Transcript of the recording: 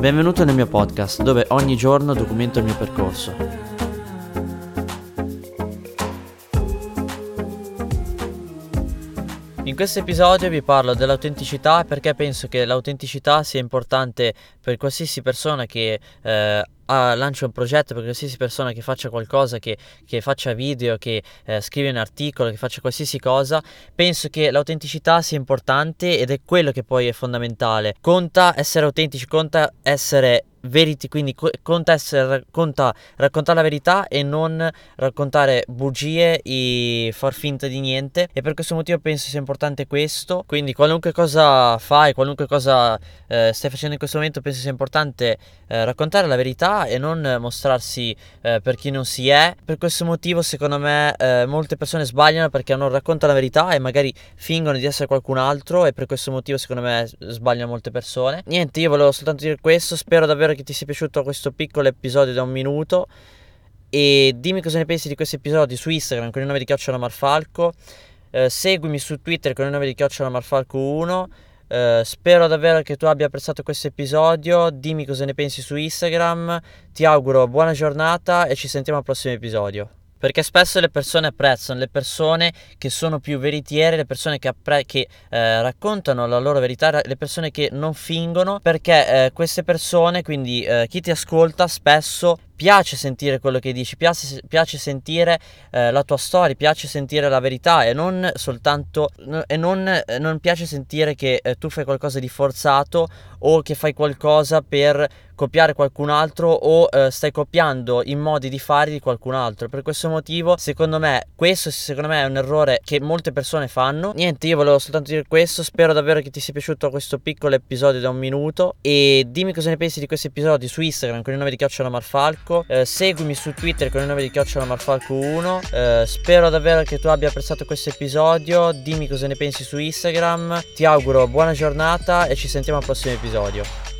Benvenuto nel mio podcast dove ogni giorno documento il mio percorso. In questo episodio vi parlo dell'autenticità perché penso che l'autenticità sia importante per qualsiasi persona che eh, lancia un progetto per qualsiasi persona che faccia qualcosa, che, che faccia video, che eh, scrive un articolo, che faccia qualsiasi cosa, penso che l'autenticità sia importante ed è quello che poi è fondamentale. Conta essere autentici, conta essere veriti, quindi conta, essere, conta raccontare la verità e non raccontare bugie e far finta di niente. E per questo motivo penso sia importante questo. Quindi qualunque cosa fai qualunque cosa eh, stai facendo in questo momento penso sia importante eh, raccontare la verità e non mostrarsi eh, per chi non si è. Per questo motivo secondo me eh, molte persone sbagliano perché non raccontano la verità e magari fingono di essere qualcun altro e per questo motivo secondo me sbagliano molte persone. Niente io volevo soltanto dire questo. Spero davvero che ti sia piaciuto questo piccolo episodio da un minuto e dimmi cosa ne pensi di questo episodio su Instagram con il nome di Chiocciola Marfalco. Eh, seguimi su Twitter con il nome di Chiocciola Marfalco 1. Eh, spero davvero che tu abbia apprezzato questo episodio. Dimmi cosa ne pensi su Instagram. Ti auguro buona giornata e ci sentiamo al prossimo episodio. Perché spesso le persone apprezzano le persone che sono più veritiere, le persone che, appre- che eh, raccontano la loro verità, le persone che non fingono, perché eh, queste persone, quindi eh, chi ti ascolta, spesso piace sentire quello che dici, piace, piace sentire eh, la tua storia, piace sentire la verità e non soltanto no, e non, eh, non, piace sentire che eh, tu fai qualcosa di forzato o che fai qualcosa per copiare qualcun altro o eh, stai copiando i modi di fare di qualcun altro. Per questo motivo, secondo me, questo secondo me è un errore che molte persone fanno. Niente, io volevo soltanto dire questo, spero davvero che ti sia piaciuto questo piccolo episodio da un minuto e dimmi cosa ne pensi di questi episodi su Instagram con il nome di Chiocciola Marfalco Marfalco. Eh, seguimi su Twitter con il nome di Chiocciola Marfalco 1. Eh, spero davvero che tu abbia apprezzato questo episodio. Dimmi cosa ne pensi su Instagram. Ti auguro buona giornata e ci sentiamo al prossimo episodio.